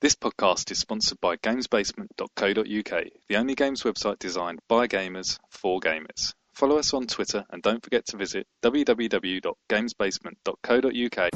This podcast is sponsored by GamesBasement.co.uk, the only games website designed by gamers for gamers. Follow us on Twitter and don't forget to visit www.gamesbasement.co.uk.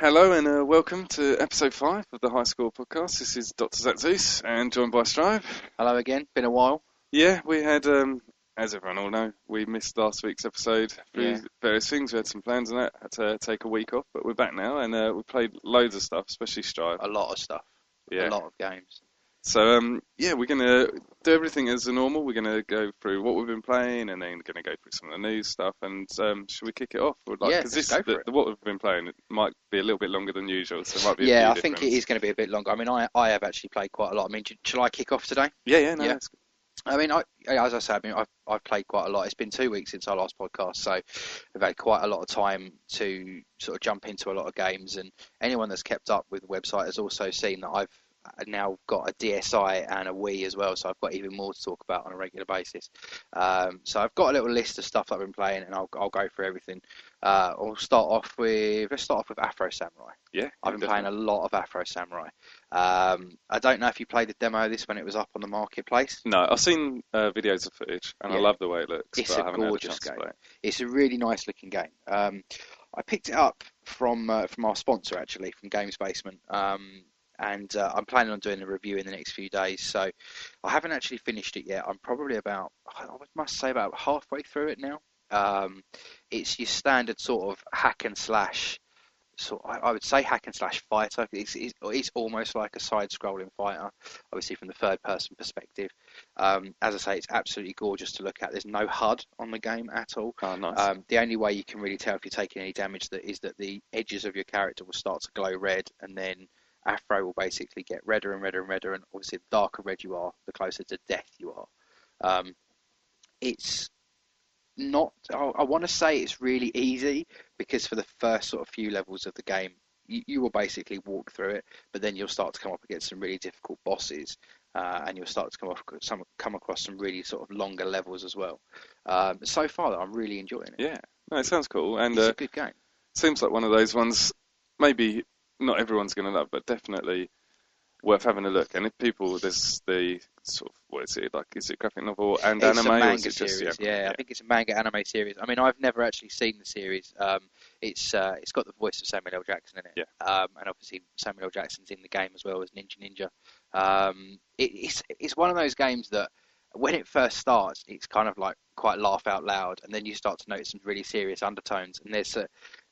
Hello and uh, welcome to episode 5 of the High Score podcast. This is Dr. Zach Zeus and joined by Strive. Hello again. Been a while. Yeah, we had, um, as everyone all know, we missed last week's episode through Yeah. various things. We had some plans and that, had to take a week off, but we're back now and uh, we played loads of stuff, especially Strive. A lot of stuff. Yeah. A lot of games. So um, yeah, we're gonna do everything as normal. We're gonna go through what we've been playing, and then gonna go through some of the news stuff. And um, should we kick it off? Like, Yeah, 'cause this go for the, it. what we've been playing it might be a little bit longer than usual, so it might be. Yeah, I few think it is going to be a bit longer. I mean, I, I have actually played quite a lot. I mean, sh- shall I kick off today? Yeah, yeah, no, Yeah. I mean, I, as I said, I mean, I've, I've played quite a lot. It's been two weeks since our last podcast, so I've had quite a lot of time to sort of jump into a lot of games. And anyone that's kept up with the website has also seen that I've now got a DSi and a Wii as well, so I've got even more to talk about on a regular basis. Um, so I've got a little list of stuff I've been playing, and I'll, I'll go through everything. Uh, I'll start off with let's start off with Afro Samurai. Yeah, I've been definitely. playing a lot of Afro Samurai. Um, I don't know if you played the demo of this when it was up on the marketplace. No, I've seen uh, videos of footage, and I love the way it looks. It's a I haven't had a gorgeous to game. it. It's a really nice looking game. Um, I picked it up from uh, from our sponsor actually, from Games Basement. Um, and uh, I'm planning on doing a review in the next few days. So I haven't actually finished it yet. I'm probably about, I must say, about halfway through it now. Um, it's your standard sort of hack and slash. So I, I would say hack and slash fighter. It's, it's, it's almost like a side-scrolling fighter, obviously from the third-person perspective. Um, as I say, it's absolutely gorgeous to look at. There's no HUD on the game at all. Oh, nice. Um, the only way you can really tell if you're taking any damage that is that the edges of your character will start to glow red, and then Afro will basically get redder and redder and redder, and obviously the darker red you are, the closer to death you are. Um, it's not. I, I want to say it's really easy because for the first sort of few levels of the game, you, you will basically walk through it, but then you'll start to come up against some really difficult bosses. Uh, and you'll start to come, off, some, come across some really sort of longer levels as well. Um, so far, I'm really enjoying it. yeah, no, it sounds cool, and It's uh, a good game. seems like one of those ones. Maybe not everyone's going to love, but definitely worth having a look. And if people, there's the sort of what is it like? Is it graphic novel and It's anime, a manga just series. yeah? Yeah, I think it's a manga anime series. I mean, I've never actually seen the series. Um, it's uh, it's got the voice of Samuel L. Jackson in it. Yeah. Um, and obviously Samuel L. Jackson's in the game as well as Ninja Ninja. Um, it, it's it's one of those games that when it first starts, it's kind of like quite laugh out loud, and then you start to notice some really serious undertones. And there's a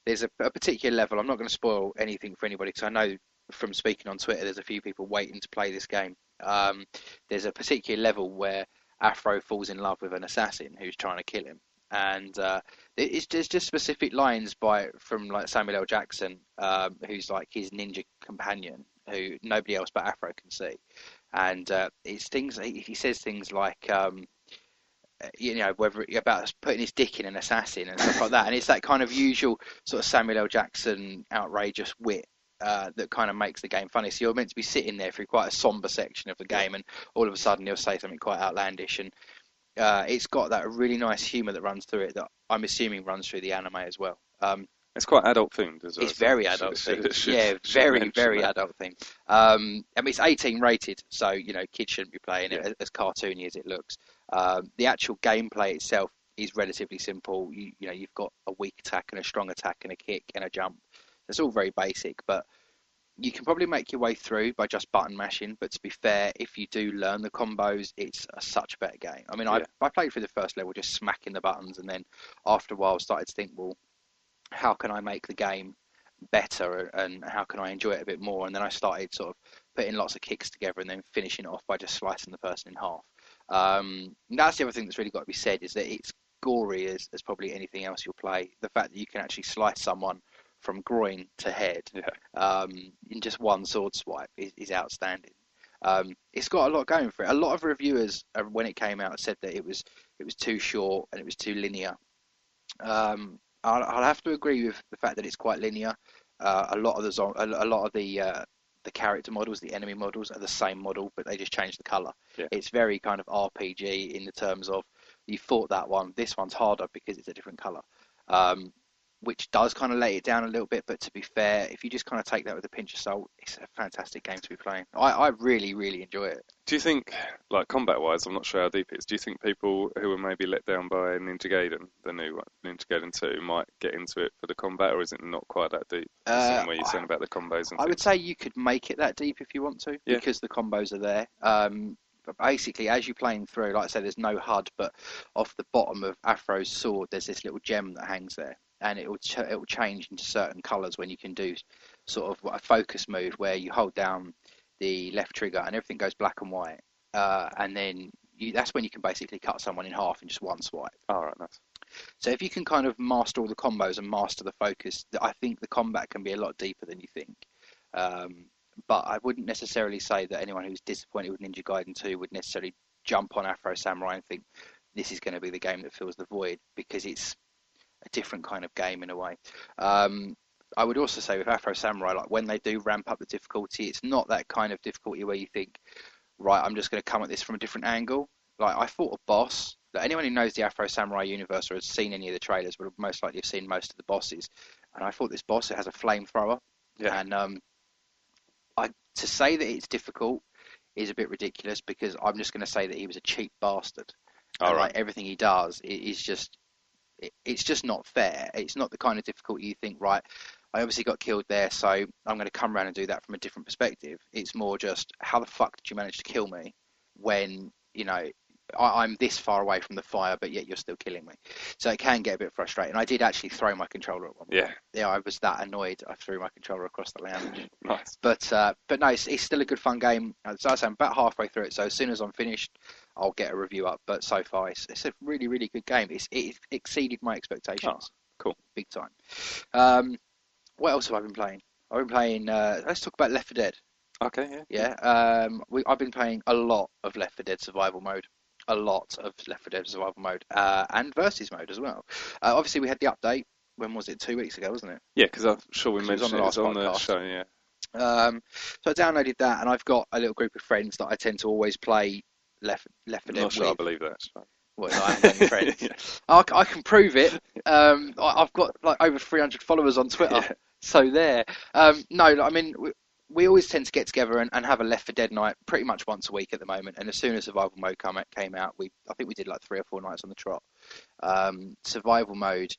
there's a, a particular level. I'm not going to spoil anything for anybody because I know from speaking on Twitter, there's a few people waiting to play this game. Um, there's a particular level where Afro falls in love with an assassin who's trying to kill him, and uh, it's there's just specific lines by from like Samuel L. Jackson, um, who's like his ninja companion, who nobody else but Afro can see, and uh, it's things he, he says things like. Um, you know, whether about putting his dick in an assassin and stuff like that, and it's that kind of usual sort of Samuel L. Jackson outrageous wit uh, that kind of makes the game funny. So you're meant to be sitting there through quite a somber section of the game, and all of a sudden he'll say something quite outlandish, and uh, it's got that really nice humour that runs through it that I'm assuming runs through the anime as well. Um, It's quite adult themed as well. it's very adult themed. yeah, very, very that. adult themed. Um, I mean, it's 18 rated, so you know, kids shouldn't be playing it Yeah. as, as cartoony as it looks. Um, the actual gameplay itself is relatively simple. You, you know, you've got a weak attack and a strong attack and a kick and a jump. It's all very basic, but you can probably make your way through by just button mashing. But to be fair, if you do learn the combos, it's a such a better game. I mean, I Yeah. I played through the first level just smacking the buttons, and then after a while started to think, well, how can I make the game better and how can I enjoy it a bit more? And then I started sort of putting lots of kicks together and then finishing it off by just slicing the person in half. Um, that's the other thing that's really got to be said is that it's gory as, as probably anything else you'll play. The fact that you can actually slice someone from groin to head Yeah. um, in just one sword swipe is, is outstanding. Um, it's got a lot going for it. A lot of reviewers, uh, when it came out, said that it was it was too short and it was too linear. Um, I'll, I'll have to agree with the fact that it's quite linear. Uh, a lot of the a, lot of the uh, the character models, the enemy models, are the same model, but they just change the color. Yeah. It's very kind of RPG in the terms of You fought that one. This one's harder because it's a different colour. Um, which does kind of let it down a little bit. But to be fair, if you just kind of take that with a pinch of salt, it's a fantastic game to be playing. I, I really, really enjoy it. Do you think, like combat wise, I'm not sure how deep it is, do you think people who were maybe let down by Ninja Gaiden, the new one, Ninja Gaiden 2, might get into it for the combat, or is it not quite that deep? Uh, you're saying about the combos and I would say you could make it that deep if you want to, Yeah. because the combos are there. Um, but basically, as you're playing through, like I said, there's no HUD, but off the bottom of Afro's sword, there's this little gem that hangs there, and it will ch- it will change into certain colours when you can do sort of a focus move where you hold down the left trigger and everything goes black and white, uh, and then you, that's when you can basically cut someone in half in just one swipe. All right, nice. So if you can kind of master all the combos and master the focus, I think the combat can be a lot deeper than you think. Um, but I wouldn't necessarily say that anyone who's disappointed with Ninja Gaiden 2 would necessarily jump on Afro Samurai and think this is going to be the game that fills the void because it's a different kind of game in a way. Um, I would also say with Afro Samurai, like when they do ramp up the difficulty, it's not that kind of difficulty where you think, right, I'm just going to come at this from a different angle. Like I fought a boss that anyone who knows the Afro Samurai universe or has seen any of the trailers would have most likely have seen most of the bosses. And I fought this boss that has a flamethrower. Yeah. And um, I to say that it's difficult is a bit ridiculous because I'm just going to say that he was a cheap bastard. All right. like everything he does is just it, it's just not fair. It's not the kind of difficulty you think, right, I obviously got killed there, so I'm going to come around and do that from a different perspective. It's more just, how the fuck did you manage to kill me when, you know, I, I'm this far away from the fire, but yet you're still killing me. So it can get a bit frustrating. I did actually throw my controller at one point. Yeah, Yeah, I was that annoyed. I threw my controller across the lounge. nice. But uh, but no, it's, it's still a good fun game. As I say, I'm about halfway through it, so as soon as I'm finished, I'll get a review up. But so far, it's, it's a really really good game. It's it exceeded my expectations. Oh, cool. big time. Um, what else have I been playing? I've been playing. Uh, let's talk about Left 4 Dead. Okay, yeah. Yeah, um, we, I've been playing a lot of Left 4 Dead Survival Mode. A lot of Left 4 Dead Survival Mode uh, and Versus Mode as well. Uh, obviously, we had the update. When was it? Two weeks ago, wasn't it? Yeah, because I'm sure we 'Cause it was on mentioned the it was on last the show, yeah. Um, so I downloaded that, and I've got a little group of friends that I tend to always play Left Left 4 I'm Dead not sure I believe that. What, I haven't got any friends. Yeah. I, I can prove it. Um, I, I've got like over 300 followers on Twitter, Yeah. so there. Um, no, I mean we, we always tend to get together and, and have a Left 4 Dead night pretty much once a week at the moment. And as soon as Survival Mode come out, came out, we I think we did like three or four nights on the trot. Um, survival Mode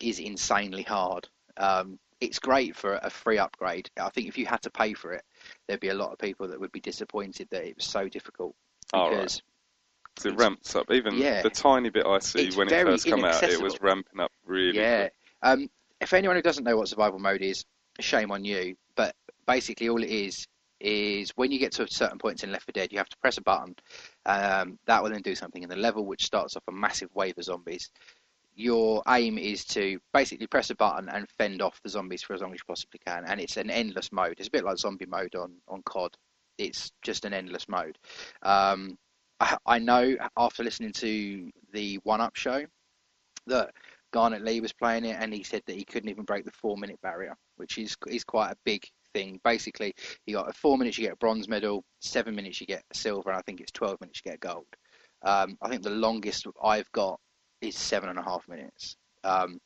is insanely hard. Um, it's great for a free upgrade. I think if you had to pay for it, there'd be a lot of people that would be disappointed that it was so difficult All right. it ramps up. Even Yeah. the tiny bit I see It's when it first come out, it was ramping up really Yeah. Um, if anyone who doesn't know what survival mode is, shame on you. But basically, all it is is when you get to a certain points in Left 4 Dead, you have to press a button. Um, that will then do something in the level, which starts off a massive wave of zombies. Your aim is to basically press a button and fend off the zombies for as long as you possibly can, and it's an endless mode. It's a bit like zombie mode on on COD. It's just an endless mode. Um, I, I know after listening to the One Up show that Garnett Lee was playing it, and he said that he couldn't even break the four minute barrier, which is is quite a big thing. Basically, you got four minutes you get a bronze medal, seven minutes you get silver, and I think it's twelve minutes you get gold. Um, I think the longest I've got is seven and a half minutes. Um,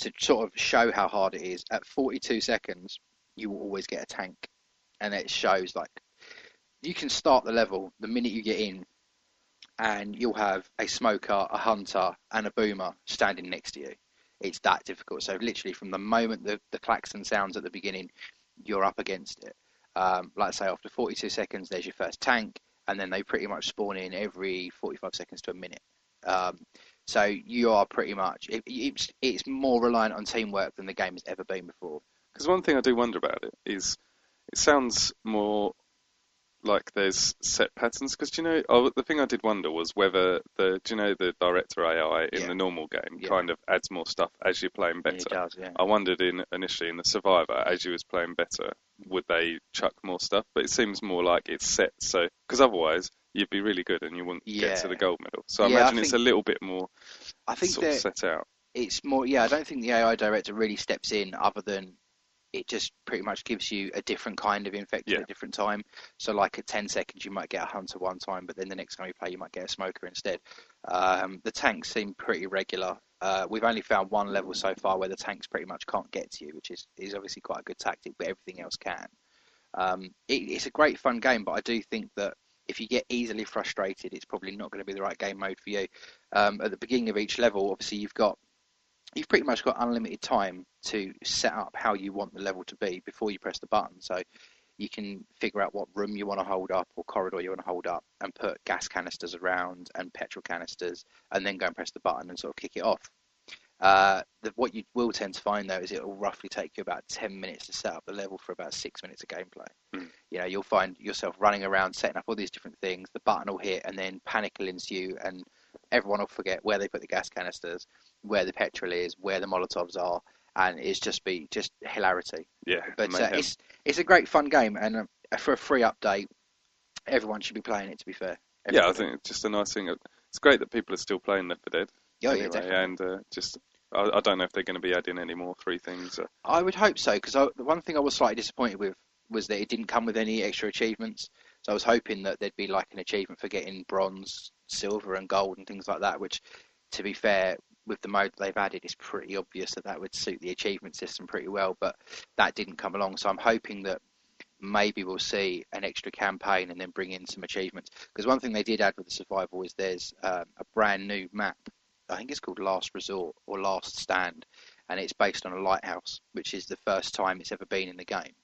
to sort of show how hard it is, at 42 seconds, you will always get a tank, and it shows like you can start the level the minute you get in, and you'll have a smoker, a hunter, and a boomer standing next to you. It's that difficult. So literally, from the moment the the klaxon sounds at the beginning, you're up against it. Um, like I say, after 42 seconds, there's your first tank, and then they pretty much spawn in every 45 seconds to a minute. Um, so you are pretty much it, it's it's more reliant on teamwork than the game has ever been before. Because one thing I do wonder about it is, it sounds more like there's set patterns. Because you know, oh, the thing I did wonder was whether the, do you know, the director AI in Yeah. the normal game Yeah. kind of adds more stuff as you're playing Yeah, better. does, yeah. I wondered in initially in the Survivor, as you was playing better, would they chuck more stuff? But it seems more like it's set. So because otherwise you'd be really good and you wouldn't get to the gold medal. So I Yeah, I imagine it's a little bit more I think sort of set out. it's more. Yeah, I don't think the AI director really steps in other than it just pretty much gives you a different kind of infected Yeah. at a different time. So like at 10 seconds you might get a hunter one time, but then the next time you play you might get a smoker instead. Um, the tanks seem pretty regular. Uh, we've only found one level so far where the tanks pretty much can't get to you, which is, is obviously quite a good tactic, but everything else can. Um, it, it's a great fun game, but I do think that if you get easily frustrated, it's probably not going to be the right game mode for you. Um, at the beginning of each level, obviously you've got you've pretty much got unlimited time to set up how you want the level to be before you press the button. So you can figure out what room you want to hold up or corridor you want to hold up and put gas canisters around and petrol canisters and then go and press the button and sort of kick it off. Uh, the, what you will tend to find though is it will roughly take you about 10 minutes to set up the level for about six minutes of gameplay. Mm. You know, you'll find yourself running around setting up all these different things. The button will hit and then panic will ensue and everyone will forget where they put the gas canisters, where the petrol is, where the Molotovs are, and it's just be just hilarity. Yeah, But uh, it's it's a great fun game, and um, for a free update, everyone should be playing it. To be fair, yeah, I think it's just a nice thing. It's great that people are still playing Left 4 Dead. Oh, yeah, anyway, definitely. and uh, just I, I don't know if they're going to be adding any more three things. Uh, I would hope so because the one thing I was slightly disappointed with was that it didn't come with any extra achievements. So I was hoping that there'd be like an achievement for getting bronze, silver, and gold and things like that. Which, to be fair, with the mode they've added, it's pretty obvious that that would suit the achievement system pretty well. But that didn't come along, so I'm hoping that maybe we'll see an extra campaign and then bring in some achievements. Because one thing they did add with the survival is there's um, a brand new map. I think it's called Last Resort or Last Stand, and it's based on a lighthouse, which is the first time it's ever been in the game.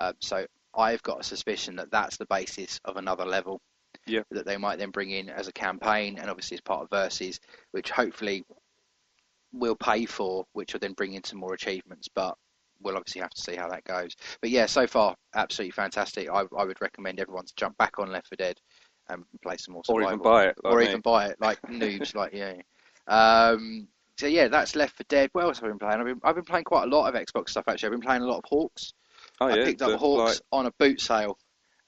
Um, so I've got a suspicion that that's the basis of another level. Yeah. That they might then bring in as a campaign and obviously as part of Versus, which hopefully we'll pay for, which will then bring in some more achievements. But we'll obviously have to see how that goes. But yeah, so far absolutely fantastic. I, I would recommend everyone to jump back on Left 4 Dead and play some more or even buy it. Like or me. even buy it like noobs like yeah um so yeah that's Left 4 Dead what else have i been playing I've been, I've been playing quite a lot of xbox stuff actually i've been playing a lot of HAWX oh, i yeah, picked up HAWX like, on a boot sale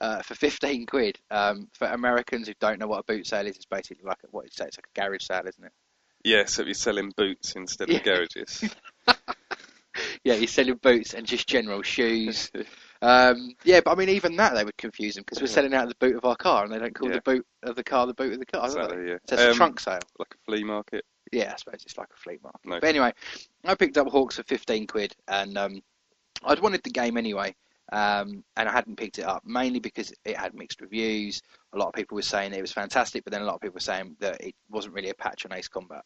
uh, for 15 quid um, for americans who don't know what a boot sale is it's basically like a, what you say it's like a garage sale isn't it yeah, so you're selling boots instead Yeah. of garages. yeah you're selling boots and just general shoes um, yeah but i mean even that they would confuse them because we're selling out the boot of our car and they don't call Yeah. the boot of the car the boot of the car? Exactly, yeah. so it's a Um, trunk sale like a flea market. Yeah, I suppose it's like a flea market. No. But anyway, I picked up HAWX for 15 quid, and um, I'd wanted the game anyway, um, and I hadn't picked it up mainly because it had mixed reviews. A lot of people were saying it was fantastic, but then a lot of people were saying that it wasn't really a patch on Ace Combat.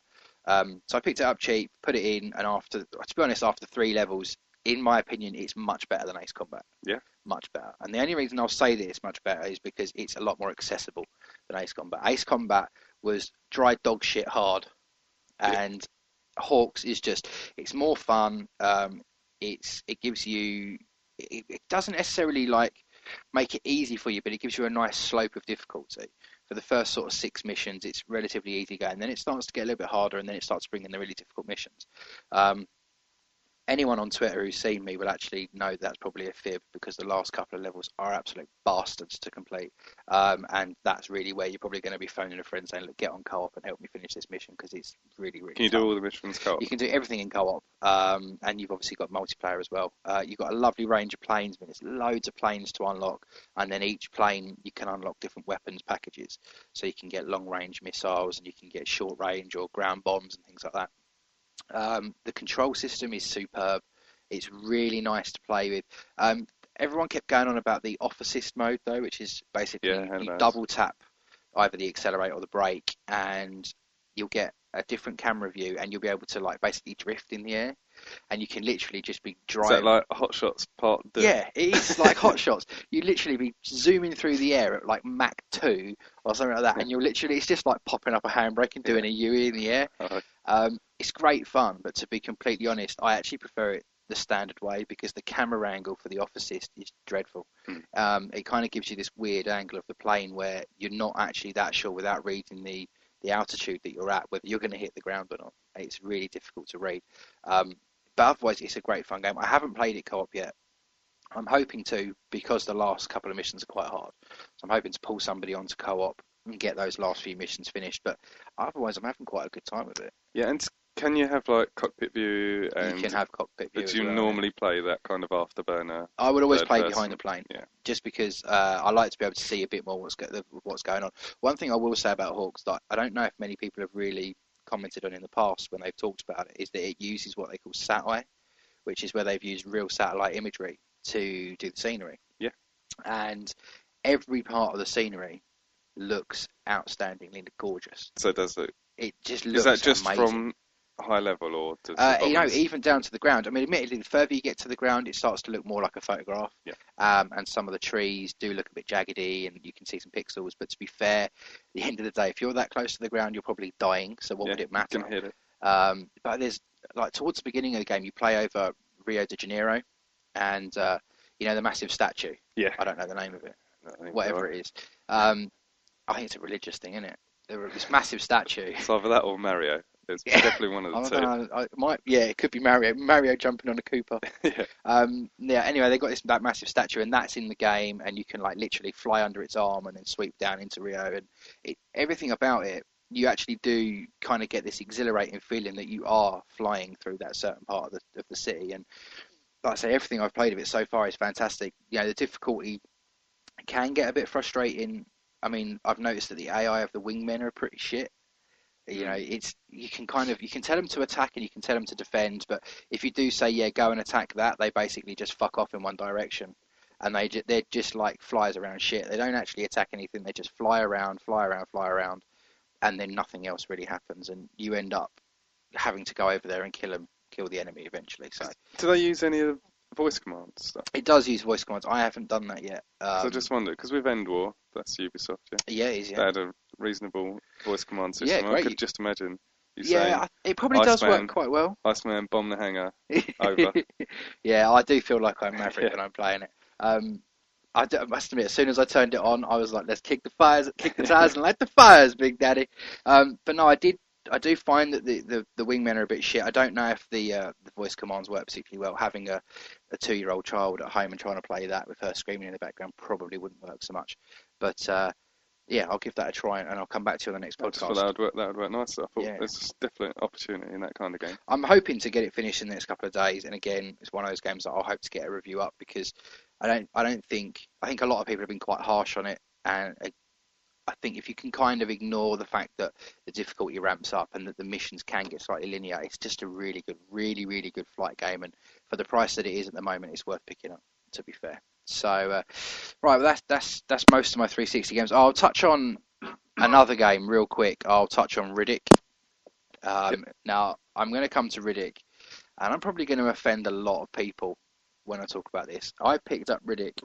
Um, so I picked it up cheap, put it in, and after, to be honest, after three levels, in my opinion, it's much better than Ace Combat. Yeah. Much better. And the only reason I'll say that it's much better is because it's a lot more accessible than Ace Combat. Ace Combat was dry dog shit hard, Yeah. and HAWX is just it's more fun. Um, it's it gives you it, it doesn't necessarily like make it easy for you, but it gives you a nice slope of difficulty. For the first sort of six missions, it's relatively easy going. Then it starts to get a little bit harder, and then it starts bringing the really difficult missions. Um, anyone on Twitter who's seen me will actually know that's probably a fib because the last couple of levels are absolute bastards to complete. Um, and that's really where you're probably going to be phoning a friend saying, "Look, get on co-op and help me finish this mission because it's really, really." Can you tough. do all the missions co-op? You can do everything in co-op, um, and you've obviously got multiplayer as well. Uh, you've got a lovely range of planes, but there's loads of planes to unlock, and then each plane you can unlock different weapons packages. So you can get long-range missiles, and you can get short-range or ground bombs and things like that. Um, the control system is superb. It's really nice to play with. Um, everyone kept going on about the off assist mode though, which is basically Yeah, you, nice. double tap either the accelerator or the brake, and you'll get a different camera view, and you'll be able to like basically drift in the air, and you can literally just be driving. Is that like Hot Shots Part Two? Yeah, it is like hot shots. You literally be zooming through the air at like Mach 2 or something like that, and you're literally, it's just like popping up a handbrake and doing a UE in the air. Oh, Um, it's great fun, but to be completely honest, I actually prefer it the standard way because the camera angle for the off assist is dreadful. Hmm. Um, it kind of gives you this weird angle of the plane where you're not actually that sure without reading the, the altitude that you're at whether you're going to hit the ground or not. It's really difficult to read. Um, but otherwise, it's a great fun game. I haven't played it co-op yet. I'm hoping to because the last couple of missions are quite hard. So I'm hoping to pull somebody onto co-op and get those last few missions finished. But otherwise, I'm having quite a good time with it. Yeah, and can you have like cockpit view and you can have cockpit view. but do you well. normally play that kind of afterburner? I would always play person? behind the plane, Yeah. just because uh, I like to be able to see a bit more what's go- what's going on. One thing I will say about HAWX that I don't know if many people have really commented on in the past when they've talked about it is that it uses what they call SatEye, which is where they've used real satellite imagery to do the scenery. Yeah. And every part of the scenery looks outstandingly gorgeous. So does it? It just looks Is that just amazing. from high level or does Uh, you know, even down to the ground. I mean, admittedly, the further you get to the ground, it starts to look more like a photograph. Yeah. Um, and some of the trees do look a bit jaggedy, and you can see some pixels. But to be fair, at the end of the day, if you're that close to the ground, you're probably dying. So what Yeah, would it matter? can hit it. Um, but there's like towards the beginning of the game, you play over Rio de Janeiro, and uh, you know the massive statue. Yeah. I don't know the name of it. Whatever it is. Um, I think it's a religious thing, isn't it? There- was This massive statue. It's either that or Mario. It's Yeah. definitely one of the two. know. I might, yeah, it could be Mario. Mario jumping on a Koopa. yeah. Um, yeah. Anyway, they got this that massive statue, and that's in the game, and you can like literally fly under its arm and then sweep down into Rio, and it, everything about it, you actually do kind of get this exhilarating feeling that you are flying through that certain part of the of the city, and like I say, everything I've played of it so far is fantastic. You know, the difficulty can get a bit frustrating. I mean, I've noticed that the AI of the wingmen are pretty shit. You know, it's you can kind of you can tell them to attack and you can tell them to defend, but if you do say yeah, go and attack that, they basically just fuck off in one direction, and they they're just like flies around shit. They don't actually attack anything. They just fly around, fly around, fly around, and then nothing else really happens, and you end up having to go over there and kill them, kill the enemy eventually. So Do they use any of the voice commands stuff? it does use voice commands. I haven't done that yet. Um, so I just wonder because with EndWar, that's Ubisoft. Yeah. yeah, it is, They yeah. had a reasonable voice command Yeah, system. I could just imagine you Yeah, I- it probably does work quite well. saying, "Iceman, bomb the hangar." Over. yeah, I do feel like I'm Maverick Yeah. when I'm playing it. Um, I, do- I must admit, as soon as I turned it on, I was like, "Let's kick the fires, kick the tires, and light the fires, Big Daddy." Um, but no, I did. I do find that the, the, the wingmen are a bit shit. I don't know if the uh, the voice commands work particularly well. Having a, a two year old child at home and trying to play that with her screaming in the background probably wouldn't work so much. But uh, yeah, I'll give that a try and I'll come back to you on the next I just thought podcast. that would work. That would work nicely. I thought Yeah. there's definitely an opportunity in that kind of game. I'm hoping to get it finished in the next couple of days. And again, it's one of those games that I'll hope to get a review up because I don't, I don't think, I think a lot of people have been quite harsh on it, and I think if you can kind of ignore the fact that the difficulty ramps up and that the missions can get slightly linear, it's just a really good, really, really good flight game. And for the price that it is at the moment, it's worth picking up. To be fair. So, uh, right, well, that's that's that's most of my 360 games. I'll touch on another game real quick. I'll touch on Riddick. Um, Now, I'm going to come to Riddick, and I'm probably going to offend a lot of people when I talk about this. I picked up Riddick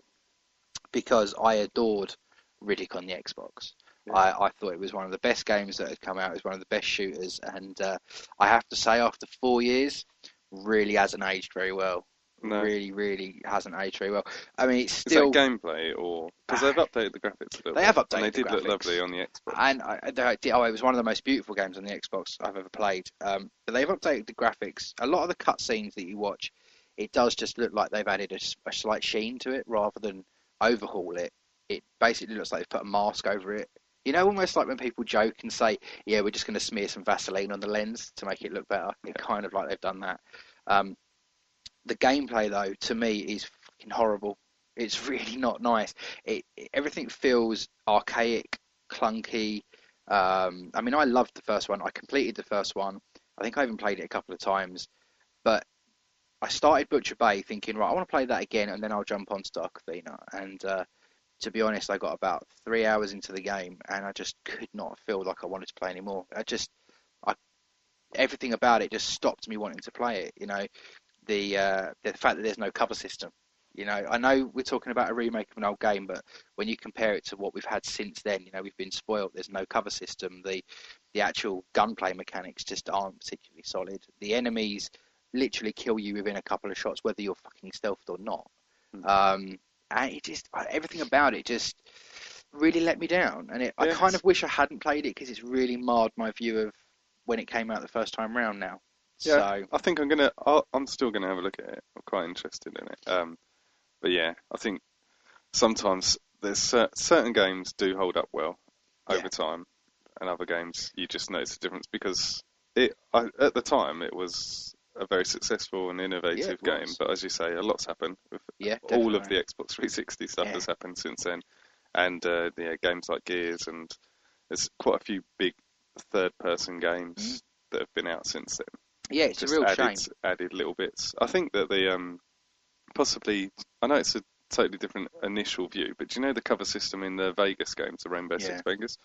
because I adored Riddick on the Xbox. Yeah. I, I thought it was one of the best games that had come out. It was one of the best shooters, and uh, I have to say, after four years, really hasn't aged very well. No. Really, really hasn't aged very well. I mean, it's still. gameplay or because they've updated the graphics a little They have and updated they the did look lovely on the Xbox. And I, I, I- oh, it was one of the most beautiful games on the Xbox I've ever played. Um, but they've updated the graphics. A lot of the cutscenes that you watch, it does just look like they've added a slight sheen to it rather than overhaul it. It basically looks like they've put a mask over it. You know, almost like when people joke and say, "Yeah, we're just going to smear some Vaseline on the lens to make it look better." It kind of like they've done that. Um, the gameplay, though, to me is fucking horrible. It's really not nice. It, it everything feels archaic, clunky. Um, I mean, I loved the first one. I completed the first one. I think I even played it a couple of times. But I started Butcher Bay thinking, right, I want to play that again, and then I'll jump onto Dark Athena. And uh, to be honest, I got about three hours into the game, and I just could not feel like I wanted to play anymore. I just, I, everything about it just stopped me wanting to play it. You know, the uh, the fact that there's no cover system. You know, I know we're talking about a remake of an old game, but when you compare it to what we've had since then, you know, we've been spoiled. There's no cover system. The the actual gunplay mechanics just aren't particularly solid. The enemies literally kill you within a couple of shots, whether you're fucking stealthed or not. Hmm. Um, and it just everything about it just really let me down. And it, I kind of wish I hadn't played it because it's really marred my view of when it came out the first time round. Now, Yeah. so I think I'm gonna. I'll, I'm still gonna have a look at it. I'm quite interested in it. Um, but yeah, I think sometimes there's cer- certain games do hold up well over Yeah. time, and other games you just notice the difference because it I, at the time it was a very successful and innovative it game, was. but as you say, a lot's happened. With Yeah, all of the Xbox 360 stuff Yeah. has happened since then, and uh, yeah, games like Gears and there's quite a few big third-person games that have been out since then. Yeah, it's a real added shame. added little bits. I think that the um possibly I know it's a totally different initial view, but do you know the cover system in the Vegas games, the Rainbow Six Vegas?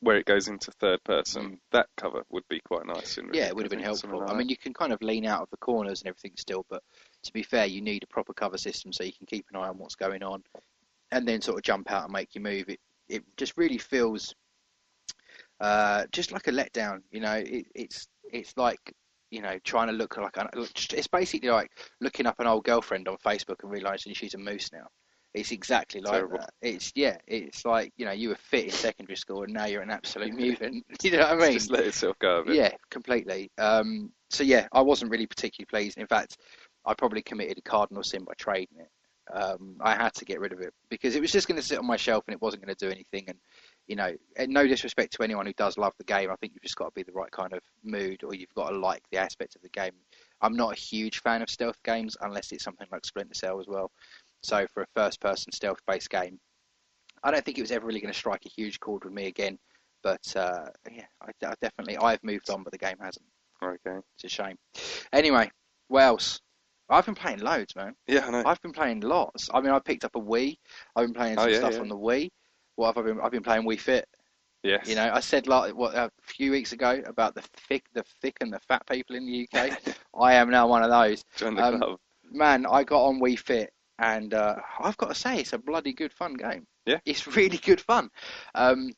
Where it goes into third person, Mm. that cover would be quite nice. In Yeah, it would have been helpful. like I mean, you can kind of lean out of the corners and everything still, but to be fair, you need a proper cover system so you can keep an eye on what's going on, and then sort of jump out and make your move. It it just really feels uh, just like a letdown. You know, it, it's it's like you know trying to look like an, it's basically like looking up an old girlfriend on Facebook and realizing she's a moose now. It's exactly like Terrible. that. It's yeah, it's like you know you were fit in secondary school and now you're an absolute mutant. you know what I mean? just let itself go. Yeah, completely. Um, so yeah, I wasn't really particularly pleased. In fact, I probably committed a cardinal sin by trading it. Um, I had to get rid of it because it was just going to sit on my shelf and it wasn't going to do anything. And you know, no disrespect to anyone who does love the game, I think you've just got to be the right kind of mood or you've got to like the aspect of the game. I'm not a huge fan of stealth games unless it's something like Splinter Cell as well. So for a first-person stealth-based game, I don't think it was ever really going to strike a huge chord with me again. But uh, yeah, I, I definitely I've moved on, but the game hasn't. Okay. It's a shame. Anyway, what else? I've been playing loads, man. Yeah, I know. I've been playing lots. I mean, I picked up a Wii. I've been playing Oh, some yeah, stuff yeah. on the Wii. What have I been? I've been playing Wii Fit. yes. You know, I said like what a few weeks ago about the thick, the thick and the fat people in the UK. I am now one of those. Join the um, club. Man, I got on Wii Fit, and uh, I've got to say, it's a bloody good fun game. Yeah. it's really good fun. Um,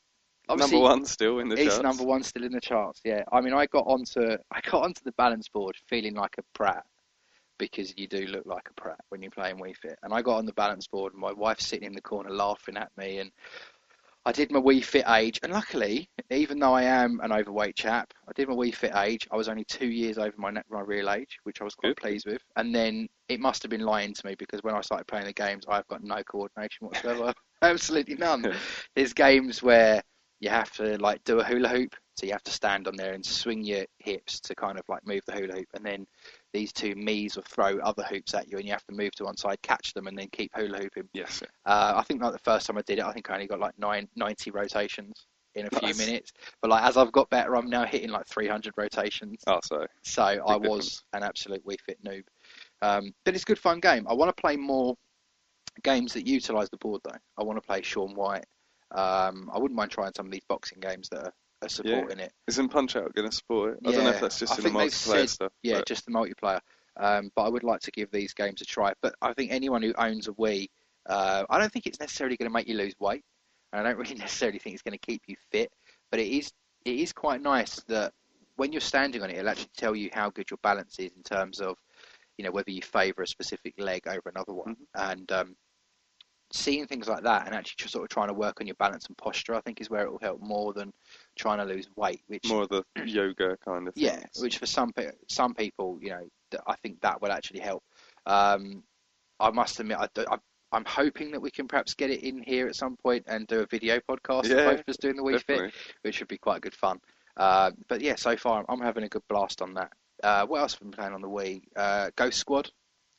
Number one still in the it's charts. number one still in the charts. Yeah, I mean, I got onto I got onto the balance board feeling like a prat because you do look like a prat when you're playing Wii Fit. And I got on the balance board, and my wife's sitting in the corner laughing at me, and I did my Wii Fit age, and luckily, even though I am an overweight chap, I did my Wii Fit age. I was only two years over my my real age, which I was quite Good. pleased with. And then it must have been lying to me because when I started playing the games, I've got no coordination whatsoever, absolutely none. There's games where you have to like do a hula hoop, so you have to stand on there and swing your hips to kind of like move the hula hoop, and then these two me's will throw other hoops at you, and you have to move to one side, catch them, and then keep hula hooping. Yes. Uh, I think like the first time I did it, I think I only got like nine, 90 rotations in a few Nice. minutes. But like as I've got better, I'm now hitting like 300 rotations. Oh, so So I was an absolute Wii Fit noob. Um, but it's a good fun game. I want to play more games that utilise the board though. I want to play Shaun White. Um, I wouldn't mind trying some of these boxing games that are, are supporting it. isn't Punch Out going to support it? I don't know if that's just I in the multiplayer said- stuff. Yeah, but just the multiplayer. Um, but I would like to give these games a try. But I think anyone who owns a Wii, uh, I don't think it's necessarily going to make you lose weight, and I don't really necessarily think it's going to keep you fit. But it is it is quite nice that when you're standing on it, it'll actually tell you how good your balance is in terms of you know whether you favour a specific leg over another one, Mm-hmm. and um, seeing things like that and actually just sort of trying to work on your balance and posture, I think is where it will help more than trying to lose weight, which more of the yoga kind of thing. yeah, which for some pe- some people, you know, I think that would actually help. Um, I must admit, I, I, I'm hoping that we can perhaps get it in here at some point and do a video podcast of Yeah, both of us doing the Wii Fit, which would be quite good fun. Uh, but yeah, so far I'm having a good blast on that. Uh, what else have I been playing on the Wii? Uh, Ghost Squad,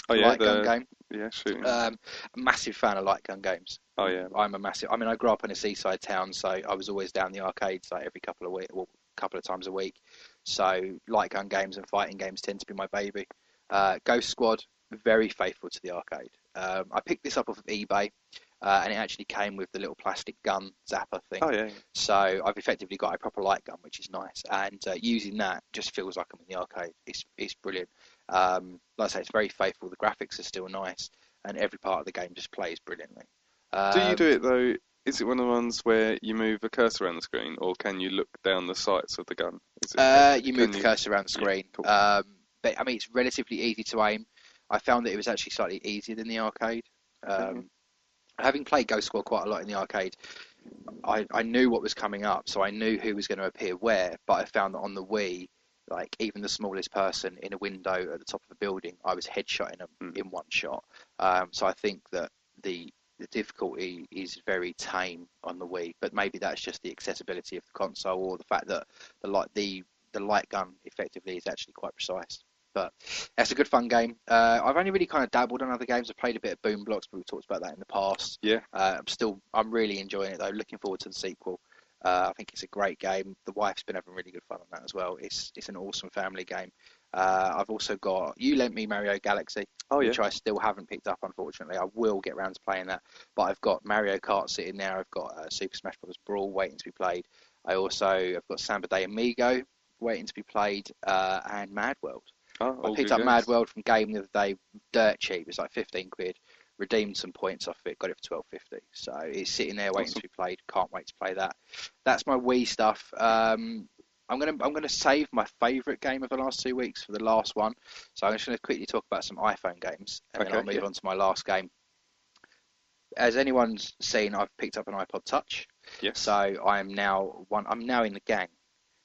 Oh yeah, light gun game. yeah, shooting. Um, massive fan of light gun games. oh yeah, I'm a massive. I mean, I grew up in a seaside town, so I was always down the arcades like every couple of week, well, couple of times a week. So light gun games and fighting games tend to be my baby. Uh, Ghost Squad, very faithful to the arcade. Um, I picked this up off of eBay, uh, and it actually came with the little plastic gun zapper thing. oh yeah. So I've effectively got a proper light gun, which is nice, and uh, using that just feels like I'm in the arcade. It's it's brilliant. Um, like I say, it's very faithful. The graphics are still nice, and every part of the game just plays brilliantly. Do you Um, do it though? Is it one of the ones where you move a cursor around the screen, or can you look down the sights of the gun? Is it, Uh, you move the cursor around the Yeah, screen. cool. Um, but I mean, it's relatively easy to aim. I found that it was actually slightly easier than the arcade. Um. Having played Ghost Squad quite a lot in the arcade, I, I knew what was coming up, so I knew who was going to appear where. But I found that on the Wii, like even the smallest person in a window at the top of a building, I was headshotting them Mm. in one shot. Um, so I think that the the difficulty is very tame on the Wii, but maybe that's just the accessibility of the console or the fact that the like the the light gun effectively is actually quite precise. But that's a good fun game. Uh, I've only really kind of dabbled on other games. I've played a bit of Boom Blox, but we've talked about that in the past. Yeah. Uh, I'm still, I'm really enjoying it though. Looking forward to the sequel. Uh, I think it's a great game. The wife's been having really good fun on that as well. It's it's an awesome family game. Uh, I've also got you lent me Mario Galaxy, Oh yeah. which I still haven't picked up unfortunately. I will get round to playing that, but I've got Mario Kart sitting there. I've got uh, Super Smash Bros. Brawl waiting to be played. I also have got Samba de Amigo waiting to be played, uh, and MadWorld. Oh, I picked up Mad. World from Game the other day, dirt cheap. It's like 15 quid. Redeemed some points off it, got it for 12.50. So it's sitting there waiting Awesome. to be played. Can't wait to play that. That's my Wii stuff. Um, I'm gonna I'm gonna save my favourite game of the last two weeks for the last one. So I'm just gonna quickly talk about some iPhone games, and then I'll move yeah. on to my last game. As anyone's seen, I've picked up an iPod Touch. Yes. So I'm now one. I'm now in the gang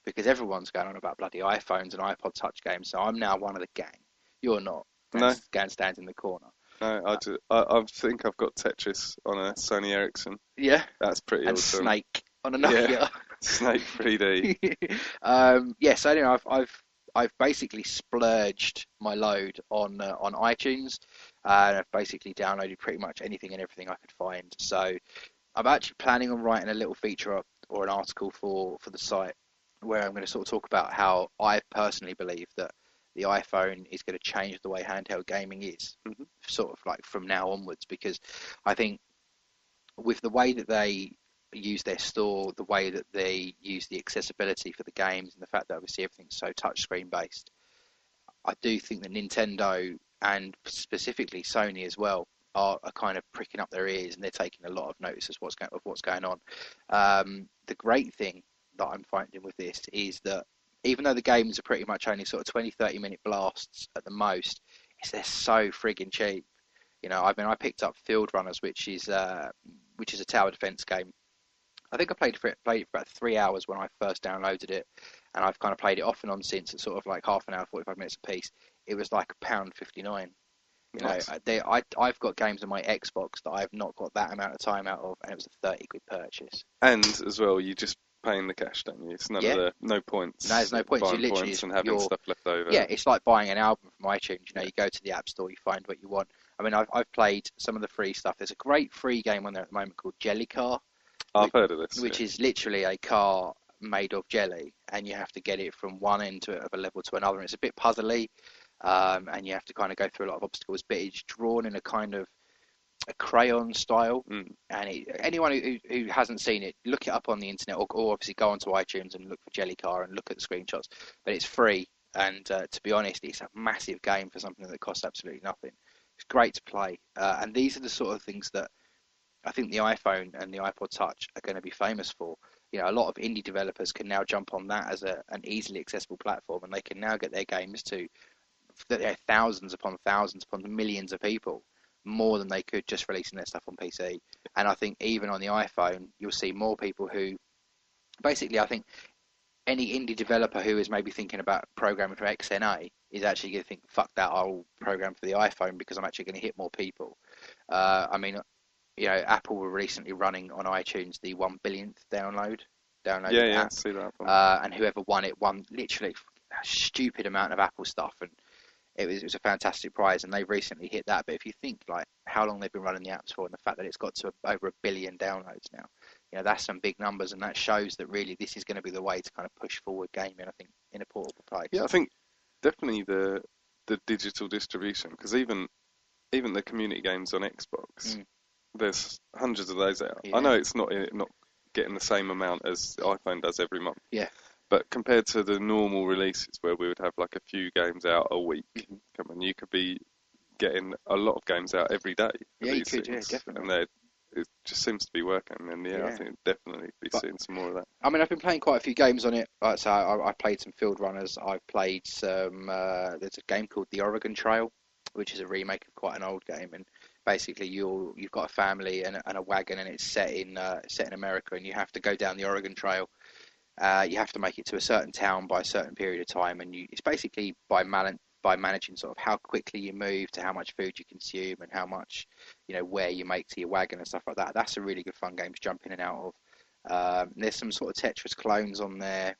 because everyone's going on about bloody iPhones and iPod Touch games. So I'm now one of the gang. You're not. No. Gang, stands in the corner. No, I, do, I, I think I've got Tetris on a Sony Ericsson. Yeah. That's pretty And awesome. Snake on a Yeah. Nokia. Snake 3D. um, yeah. So anyway, I've I've I've basically splurged my load on uh, on iTunes, uh, and I've basically downloaded pretty much anything and everything I could find. So I'm actually planning on writing a little feature up or an article for for the site where I'm going to sort of talk about how I personally believe that the iPhone is going to change the way handheld gaming is, Mhm. sort of like from now onwards, because I think with the way that they use their store, the way that they use the accessibility for the games, and the fact that obviously everything's so touchscreen based, I do think that Nintendo and specifically Sony as well are, are kind of pricking up their ears and they're taking a lot of notice of what's going of what's going on. Um, the great thing that I'm finding with this is that even though the games are pretty much only sort of 20, 30 minute blasts at the most, is they're so frigging cheap. You know, I mean, I picked up Fieldrunners, which is uh, which is a tower defense game. I think I played for it played it for about three hours when I first downloaded it, and I've kind of played it off and on since. It's sort of like half an hour, forty five minutes a piece. It was like a pound fifty nine. You know, Nice. uh, they, I I've got games on my Xbox that I've not got that amount of time out of, and it was a thirty quid purchase. And as well, you just paying the cash, don't you? It's none Yeah. of the no points. No, there's no points. You literally points and having stuff left over. Yeah, it's like buying an album from iTunes. You know, you go to the App Store, you find what you want. I mean, I've I've played some of the free stuff. There's a great free game on there at the moment called JellyCar, I've heard of this. which yeah. is literally a car made of jelly, and you have to get it from one end to, of a level to another. And it's a bit puzzly, um, and you have to kind of go through a lot of obstacles. But it's drawn in a kind of a crayon style, Mm. and it, anyone who, who hasn't seen it, look it up on the internet, or, or obviously go onto iTunes and look for JellyCar and look at the screenshots. But it's free, and uh, to be honest, it's a massive game for something that costs absolutely nothing. It's great to play, uh, and these are the sort of things that I think the iPhone and the iPod Touch are going to be famous for. You know, a lot of indie developers can now jump on that as a, an easily accessible platform, and they can now get their games to that they're thousands upon thousands upon millions of people, more than they could just releasing their stuff on PC. And I think even on the iPhone, you'll see more people who, basically, I think any indie developer who is maybe thinking about programming for XNA is actually going to think, "Fuck that! I'll program for the iPhone because I'm actually going to hit more people." Uh, I mean, you know, Apple were recently running on iTunes the one billionth download download yeah, yeah, app, see that. uh, and whoever won it won literally a stupid amount of Apple stuff, and it was it was a fantastic prize. And they've recently hit that. But if you think like how long they've been running the apps for, and the fact that it's got to over a billion downloads now, you know, that's some big numbers, and that shows that really this is going to be the way to kind of push forward gaming. I think in a portable place. Yeah, I think definitely the the digital distribution because even even the community games on Xbox, Mm. there's hundreds of those out. Yeah. I know it's not not getting the same amount as the iPhone does every month. Yeah. But compared to the normal releases where we would have like a few games out a week, Mhm. come on, you could be getting a lot of games out every day. Yeah, you could, yeah, definitely. And it just seems to be working, and yeah, I Yeah. think definitely be But- seeing some more of that. I mean, I've been playing quite a few games on it. Like I say, I, I played some Fieldrunners. I've played some. Uh, there's a game called The Oregon Trail, which is a remake of quite an old game. And basically, you're you've got a family and, and a wagon, and it's set in uh, set in America, and you have to go down the Oregon Trail. Uh, you have to make it to a certain town by a certain period of time, and you, it's basically by man, by managing sort of how quickly you move to how much food you consume and how much you know where you make to your wagon and stuff like that. That's a really good fun game to jump in and out of. Um, there's some sort of Tetris clones on there.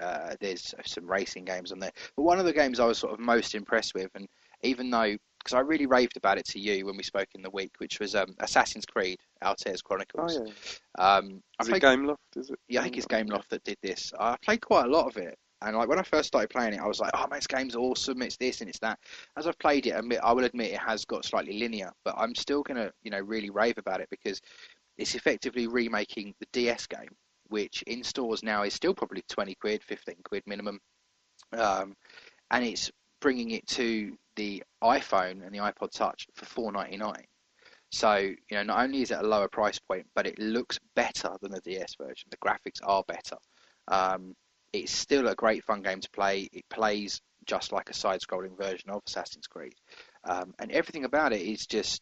Uh, there's some racing games on there, but one of the games I was sort of most impressed with, and even though because I really raved about it to you when we spoke in the week, which was um, Assassin's Creed Altair's Chronicles. Oh yeah. Um, I Is played, it Gameloft? Is it? yeah, I think it's Gameloft that did this. I played quite a lot of it, and like when I first started playing it, I was like, "Oh, man, this game's awesome! It's this and it's that." As I've played it, admit, I will admit it has got slightly linear, but I'm still gonna, you know, really rave about it because it's effectively remaking the DS game, which in stores now is still probably 20 quid, 15 quid minimum, um, and it's bringing it to the iPhone and the iPod Touch for 4.99. So, you know, not only is it a lower price point, but it looks better than the DS version. The graphics are better. Um, it's still a great fun game to play. It plays just like a side-scrolling version of Assassin's Creed, um, and everything about it is just